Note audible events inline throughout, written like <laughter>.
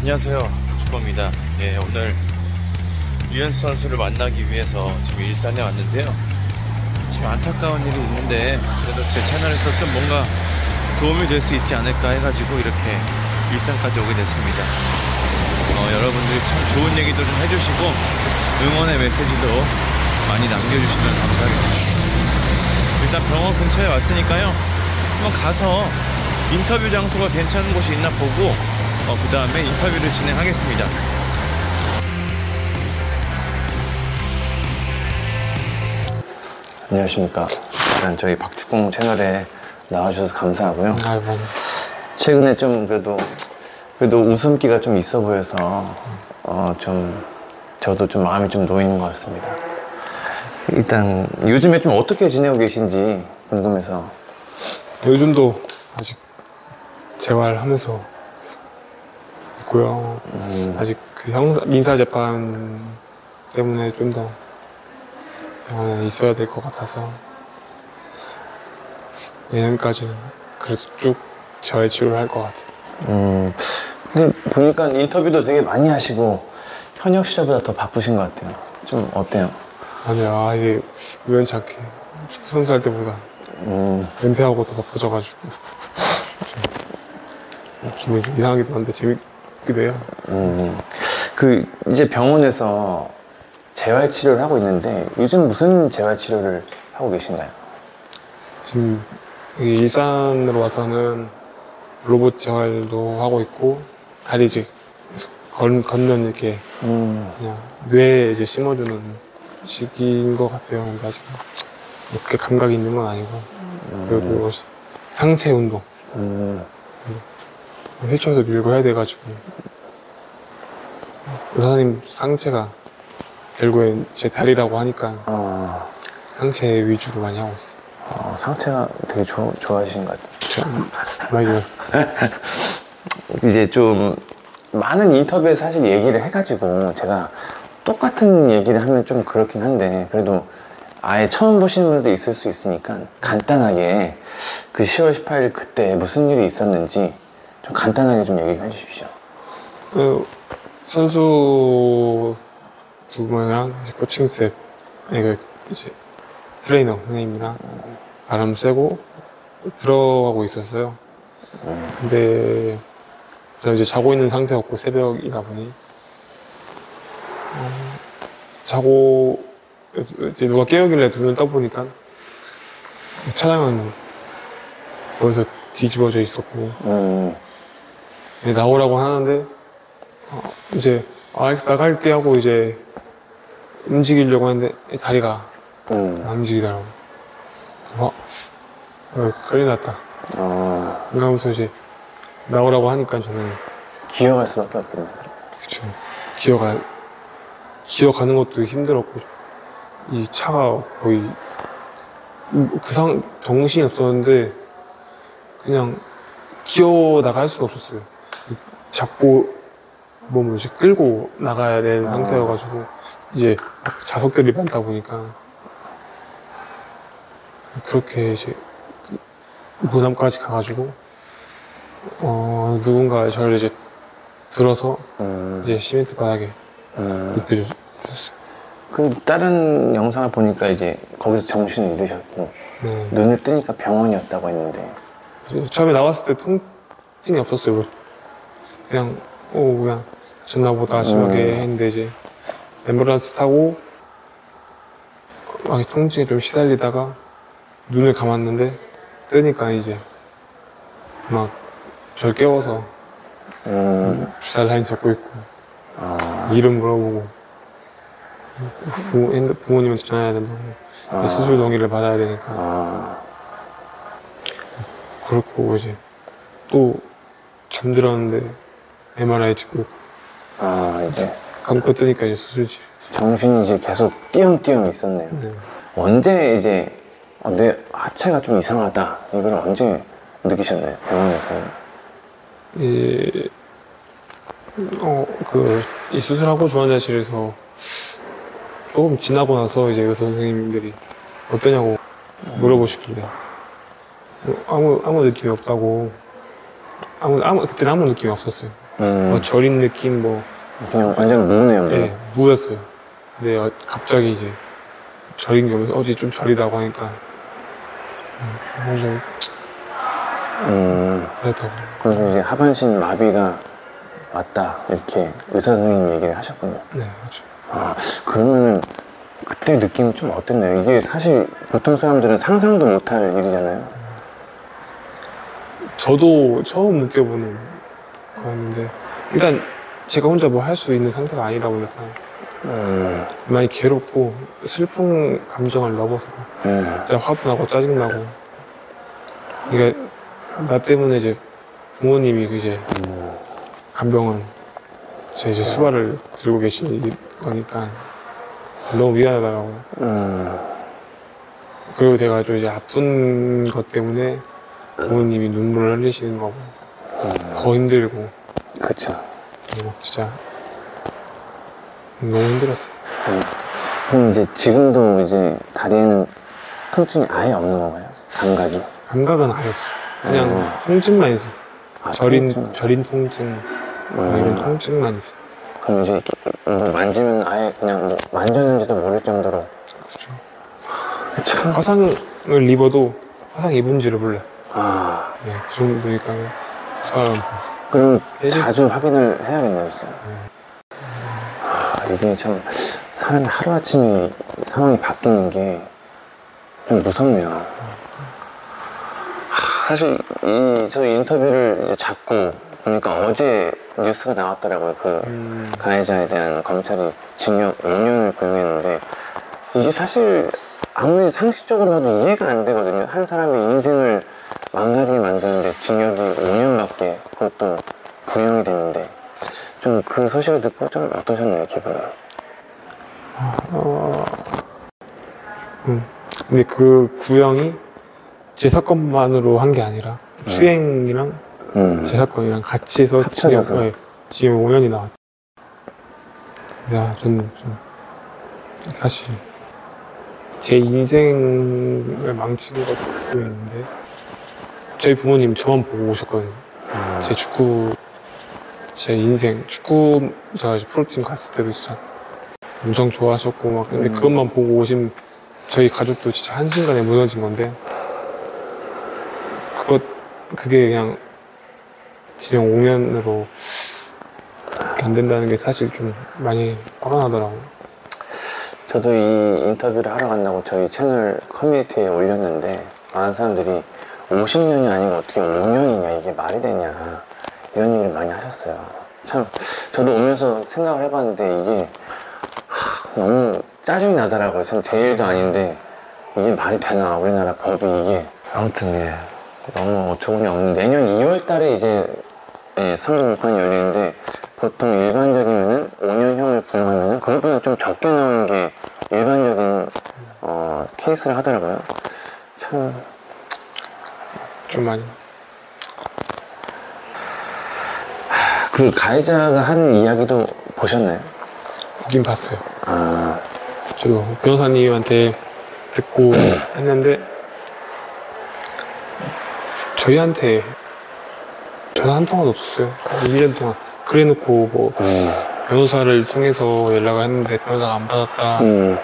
안녕하세요. 주범입니다. 예, 오늘 유현수 선수를 만나기 위해서 지금 일산에 왔는데요. 지금 안타까운 일이 있는데 그래도 제 채널에서 좀 뭔가 도움이 될 수 있지 않을까 해가지고 이렇게 일산까지 오게 됐습니다. 어, 여러분들이 참 좋은 얘기도 좀 해주시고 응원의 메시지도 많이 남겨주시면 감사하겠습니다. 일단 병원 근처에 왔으니까요. 한번 가서 인터뷰 장소가 괜찮은 곳이 있나 보고 그 다음에 인터뷰를 진행하겠습니다. 안녕하십니까. 일단 저희 박축공 채널에 나와주셔서 감사하고요. 아이고, 최근에 좀 그래도 그래도 웃음기가 좀 있어 보여서 어 좀 저도 좀 마음이 좀 놓이는 것 같습니다. 일단 요즘에 좀 어떻게 지내고 계신지 궁금해서 요즘도 아직 재활하면서 있고요. 아직 그 형사, 민사 재판 때문에 좀 더 병원에 있어야 될 것 같아서 내년까지는 그래도 쭉 재활 치료를 할 것 같아요. 음 근데 보니까 인터뷰도 되게 많이 하시고 현역 시절보다 더 바쁘신 것 같아요. 좀 어때요? 아니요, 아, 이게 우연치 않게 축구 선수 할 때보다 음 은퇴하고 더 바빠져가지고 <laughs> 좀 기분이 좀 이상하기도 한데 재밌 기도 해요. 음, 그 이제 병원에서 재활 치료를 하고 있는데 요즘 무슨 재활 치료를 하고 계신가요? 지금 여기 일산으로 와서는 로봇 재활도 하고 있고 다리직 건, 걷는 이렇게 음, 그냥 뇌에 이제 심어주는 시기인 것 같아요. 근데 아직 그렇게 감각이 있는 건 아니고 그리고 상체 운동 음, 휠체어도 밀고 해야 돼가지고 의사님 상체가 결국엔 제 다리라고 하니까 어, 상체 위주로 많이 하고 있어요. 어, 상체가 되게 좋 좋아지신 것 같아요. 많이 <laughs> 이제 좀 많은 인터뷰에 사실 얘기를 해가지고 제가 똑같은 얘기를 하면 좀 그렇긴 한데 그래도 아예 처음 보시는 분도 있을 수 있으니까 간단하게 그 10월 18일 그때 무슨 일이 있었는지 좀 간단하게 좀 얘기해 주십시오. 그 선수 두 분이랑 이제 코칭 쌤, 아니 그 이제 트레이너 선생님이랑 바람 쐬고 들어가고 있었어요. 근데 제가 이제 자고 있는 상태였고 새벽이다 보니 어, 자고 이제 누가 깨우길래 두눈 떠보니까 차량은 거기서 뒤집어져 있었고 음, 네, 나오라고 하는데 어, 이제 아, 알겠어 나갈게 하고 이제 움직이려고 했는데 다리가 음, 안 움직이더라고. 어, 어 큰일 났다. 어, 그러면서 이제 나오라고 하니까 저는 기억할 수밖에 없겠네. 그쵸 기어가 기어가는 것도 힘들었고 이 차가 거의 그 상 정신이 없었는데 그냥 기어 나갈 수가 없었어요. 잡고 몸을 이제 끌고 나가야 되는 아. 상태여가지고 이제 자석들이 많다 보니까 그렇게 이제 무남까지 가가지고 어 누군가 저를 이제 들어서 음, 이제 시멘트 바닥에 음. 눕혀줬어요. 그 다른 영상을 보니까 이제 거기서 정신을 잃으셨고 네. 눈을 뜨니까 병원이었다고 했는데 처음에 나왔을 때 통증이 없었어요. 그냥 오 그냥 졌나 보다 심하게 음. 했는데 이제 앰뷸런스 타고 막 통증에 좀 시달리다가 눈을 감았는데 뜨니까 이제 막 절 깨워서 음, 주사 라인 잡고 있고 아, 이름 물어보고 부, 핸드- 부모님한테 전화해야 된다고 아. 수술 동의를 받아야 되니까 아, 그렇고 이제 또 잠들었는데 MRI 찍고 아 이제 감고 뜨니까 이제 수술실. 정신이 이제 계속 띄엄띄엄 있었네요. 네. 언제 이제 아, 내 하체가 좀 이상하다 이걸 언제 느끼셨나요? 병원에서? 이, 어, 그, 이 수술하고 중환자실에서 조금 지나고 나서 이제 의사 선생님들이 어떠냐고 물어보시길래 뭐 아무, 아무 느낌이 없다고 아무, 아무, 그때는 아무 느낌이 없었어요. 음, 뭐 절인 느낌 뭐 그냥 완전 무네요. 뭐. 예, 무였어요. 근데 어, 갑자기 이제 절인 게 오면서 어제 좀 절이라고 하니까 음, 완전 음, 그랬다고. 그래서 이제 하반신 마비가 왔다 이렇게 의사 선생님 얘기를 하셨군요. 네, 그렇죠. 아, 그러면은 그때 느낌이 좀 어땠나요? 이게 사실 보통 사람들은 상상도 못할 일이잖아요. 저도 처음 느껴보는 거였는데 일단 제가 혼자 뭐 할 수 있는 상태가 아니다 보니까 음, 많이 괴롭고 슬픈 감정을 넘어서 음, 진짜 화도 나고 짜증 나고 이게 나 때문에 이제 부모님이 그 이제 음, 간병은 제 이제 수발을 들고 계신 거니까 너무 미안하더라고요. 음, 그리고 내가 좀 이제 아픈 것 때문에 부모님이 눈물을 흘리시는 거고 더 힘들고 그쵸. 뭐 진짜 너무 힘들었어요. 그럼 이제 지금도 이제 다리에는 통증이 아예 없는 건가요? 감각이? 감각은 아예 없어. 그냥 음. 통증만 있어. 아, 저린 통증. 저린 통증 뭐 이런 음, 통증만 있어. 그럼 이제 뭐 만지면 아예 그냥 뭐 만졌는지도 모를 정도로. 그렇죠. 참. 화상을 입어도 화상 입은지를 몰라. 아, 네, 그 정도니까 아, 그럼 예전- 자주 확인을 해야겠네요, 진짜. 아, 이게 참, 사람이 하루아침에 상황이 바뀌는 게 좀 무섭네요. 하, 사실, 이, 저 인터뷰를 이제 잡고 보니까 어제 뉴스가 나왔더라고요. 그 음, 가해자에 대한 검찰이 징역 5년을 구형했는데, 이게 사실 아무리 상식적으로 봐도 이해가 안 되거든요. 한 사람의 인생을 망가지게 만드는데 징역이 5년밖에 그것도 구형이 됐는데 좀 그 소식을 듣고 좀 어떠셨나요 기분이? 어, 음. 근데 그 구형이 제 사건만으로 한 게 아니라 추행이랑 음, 제 사건이랑 같이 해서 징역. 네, 징역 5년이 나왔죠. 야, 저는 좀 사실 제 인생을 망친 것도 있는데 저희 부모님 저만 보고 오셨거든요. 음, 제 축구 제 인생 축구 제가 프로팀 갔을 때도 진짜 엄청 좋아하셨고 막 근데 음. 그것만 보고 오신 저희 가족도 진짜 한순간에 무너진 건데 그것 그게 그냥 진영 5년으로 안 된다는 게 사실 좀 많이 꺼려나더라고요. 저도 이 인터뷰를 하러 간다고 저희 채널 커뮤니티에 올렸는데 많은 사람들이 50년이 아니고 어떻게 5년이냐 이게 말이 되냐 이런 얘기를 많이 하셨어요. 참 저도 오면서 생각을 해봤는데 이게 하, 너무 짜증이 나더라고요. 전 제 일도 아닌데 이게 말이 되나 우리나라 법이 이게 아무튼 예 너무 어처구니 없는 내년 2월 달에 이제 예, 선거공판이 열리는데 보통 일반적이면은 5년형을 부여하면은 그것보다 좀 적게 나오는 게 일반적인 어, 케이스를 하더라고요. 참 좀 많이 그 가해자가 한 이야기도 보셨나요? 보긴 봤어요. 아, 저도 변호사님한테 듣고 했는데 저희한테 전화 한 통화도 없었어요. 1년 동안. 그래놓고 뭐 음, 변호사를 통해서 연락을 했는데 변호사가 안 받았다. 음,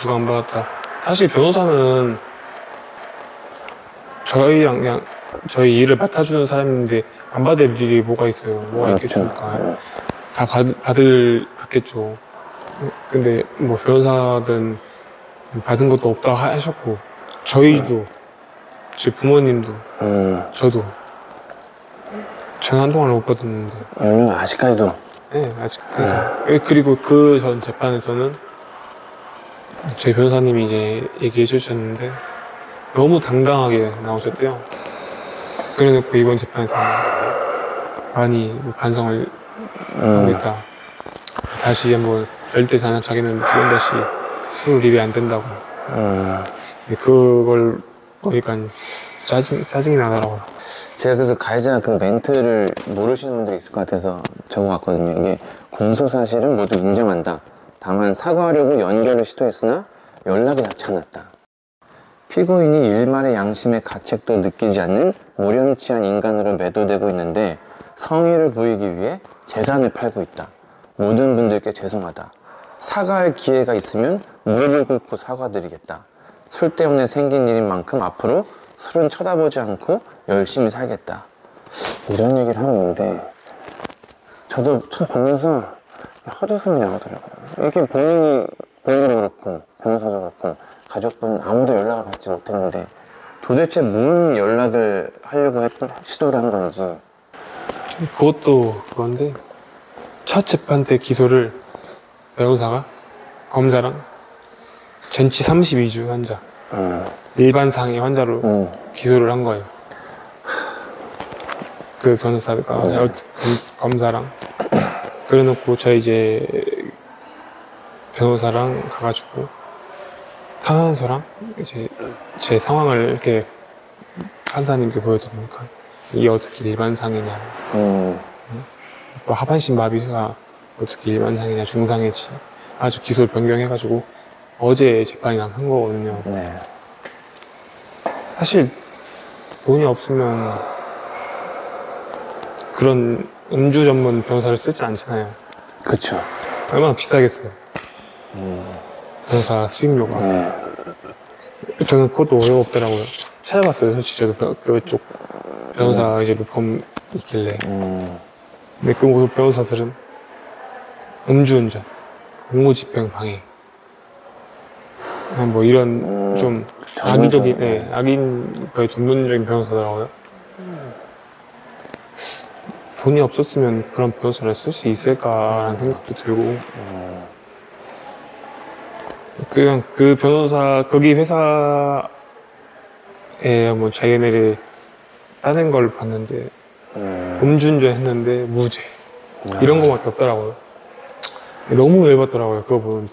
누가 안 받았다. 사실 변호사는 저희랑 그냥 저희 일을 맡아주는 사람인데 안 받을 일이 뭐가 있어요? 뭐가 그렇죠. 있겠습니까? 음, 다 받, 받을 받겠죠. 근데 뭐 변호사든 받은 것도 없다 하- 하셨고 저희도 저희 부모님도 음, 저도 전화 한 통화를 못 받았는데. 음, 아직까지도. 네, 아직 그러니까 그리고 그 전 재판에서는 저희 변호사님이 이제 얘기해 주셨는데 너무 당당하게 나오셨대요. 그래놓고 이번 재판에서 많이 반성을 하고 음, 있다. 다시 한번 절대 자녀 자기는 두번 다시 술 입에 안 된다고. 음. 그걸 보니까 짜증 짜증이 나더라고요. 제가 그래서 가해자 그 멘트를 모르시는 분들이 있을 것 같아서 적어왔거든요. 이게 공소 사실은 모두 인정한다. 다만 사과하려고 연결을 시도했으나 연락이 닿지 않았다. 피고인이 일말의 양심의 가책도 느끼지 않는 모렴치한 인간으로 매도되고 있는데 성의를 보이기 위해 재산을 팔고 있다. 모든 분들께 죄송하다. 사과할 기회가 있으면 무릎을 꿇고 사과드리겠다. 술 때문에 생긴 일인 만큼 앞으로 술은 쳐다보지 않고 열심히 살겠다. 이런 얘기를 하고 있는데 저도 참 보면서 헛웃음이 나오더라고요. 이게 본인이 본인도 그렇고 변호사도 그렇고 가족분 아무도 연락을 받지 못했는데 도대체 뭔 연락을 하려고 했던 시도를 한 건지 그것도 그건데 첫 재판 때 기소를 변호사가 검사랑 전치 32주 환자 음, 일반 상해 환자로 음, 기소를 한 거예요. 그 변호사가 네. 검- 검사랑 그래놓고 저 이제 변호사랑 가가지고 탄원서랑 이제 제 상황을 이렇게 판사님께 보여드리니까 이게 어떻게 일반 상해냐 음, 뭐 하반신 마비가 어떻게 일반 상해냐 중상해지 아주 기소를 변경해가지고 어제 재판이 난 거거든요. 네, 사실 돈이 없으면 그런 음주 전문 변호사를 쓰지 않잖아요. 그쵸. 얼마나 비싸겠어요. 변 호사 수임료가. 네, 저는 그것도 어이없더라고요. 찾아봤어요. 솔직히 저도 변- 그쪽 변호사 이제 루펌 있길래. 음, 근데 그 변호사들은 음주운전, 공무집행 방해, 아, 뭐 이런 음, 좀 악의적인, 네, 악인 거의 전문적인 변호사더라고요. 돈이 없었으면 그런 변호사를 쓸 수 있을까라는 생각도 들고, 그냥 그 변호사, 거기 회사에 뭐 자기네를 따낸 걸 봤는데, 음, 음주운전 했는데 무죄. 이런 거밖에 없더라고요. 너무 열받더라고요, 그거 보면.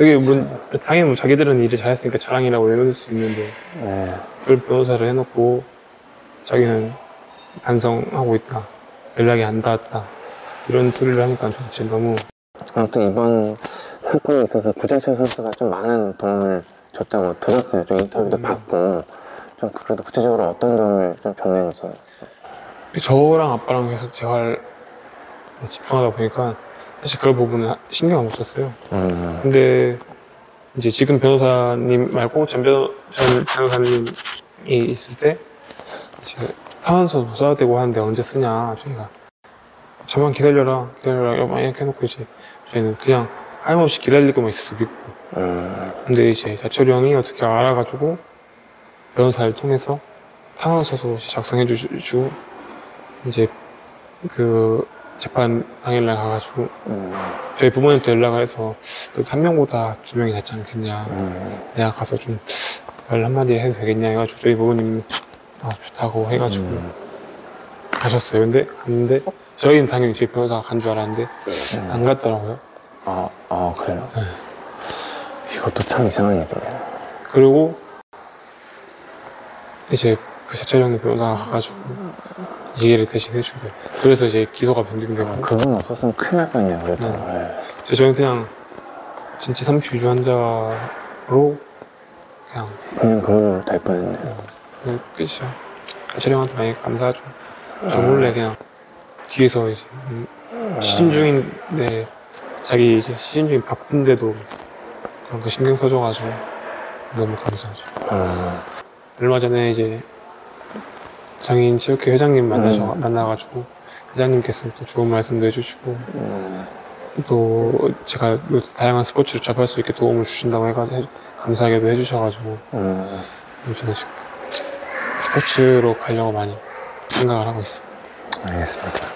이게 뭐, 당연히 뭐 자기들은 일을 잘했으니까 자랑이라고 내놓을 수 있는데, 네, 그걸 변호사를 해놓고, 자기는 반성하고 있다. 연락이 안 닿았다. 이런 소리를 하니까 저 진짜 너무, 아무튼 이번 사건에 있어서 구자철 선수가 좀 많은 도움을 줬다고 들었어요. 좀 인터뷰도 받고 좀 그래도 구체적으로 어떤 도움을 좀 줬는지. 저랑 아빠랑 계속 재활에 집중하다 보니까, 사실 그런 부분은 신경 안 썼어요. 음, 근데 이제 지금 변호사님 말고 전, 변호, 전 변호사님이 있을 때 이제 탄원서 써야 되고 하는데 언제 쓰냐 저희가 저만 기다려라 기다려라 이렇게 해놓고 이제 저희는 그냥 하염없이 기다릴 것만 있어서 믿고. 음, 근데 이제 자철이 형이 어떻게 알아가지고 변호사를 통해서 탄원서도 작성해 주시고 이제 그 재판 당일날 가가지고 음, 저희 부모님한테 연락을 해서 그래도 한 명보다 두 명이 낫지 않겠냐. 음, 내가 가서 좀 말 한마디 해도 되겠냐 해가지고 저희 부모님 아 좋다고 해가지고 음. 가셨어요. 근데 갔는데 저희는 당연히 저희 변호사가 간 줄 알았는데 안 갔더라고요 아, 아 그래요? 이것도 참 이상한 얘기네요. 그리고 이제 그 자철 형님 변호사가 가가지고 얘기를 대신 해준 거예요 그래서 이제 기소가 변경되고 아, 그분 없었으면 큰일 날 뻔했네요. 그래도. 네. 네. 그래서 저는 그냥 진짜 32주 환자로 그냥 그냥 그걸로 될 뻔했네요. 그 끝이야. 가철 형한테 많이 감사하죠. 저 몰래 그냥 뒤에서 이제 음, 시즌 중인데 자기 이제 시즌 중인 바쁜데도 그런 거 신경 써줘가지고 너무 감사하죠. 음, 얼마 전에 이제 장인 체육회 회장님 만나셔 음. 만나가지고 회장님께서 또 좋은 말씀도 해주시고 음, 또 제가 또 다양한 스포츠를 접할 수 있게 도움을 주신다고 해가지고 감사하게도 해주셔가지고 음. 저는 지금 스포츠로 가려고 많이 생각을 하고 있어요. 알겠습니다.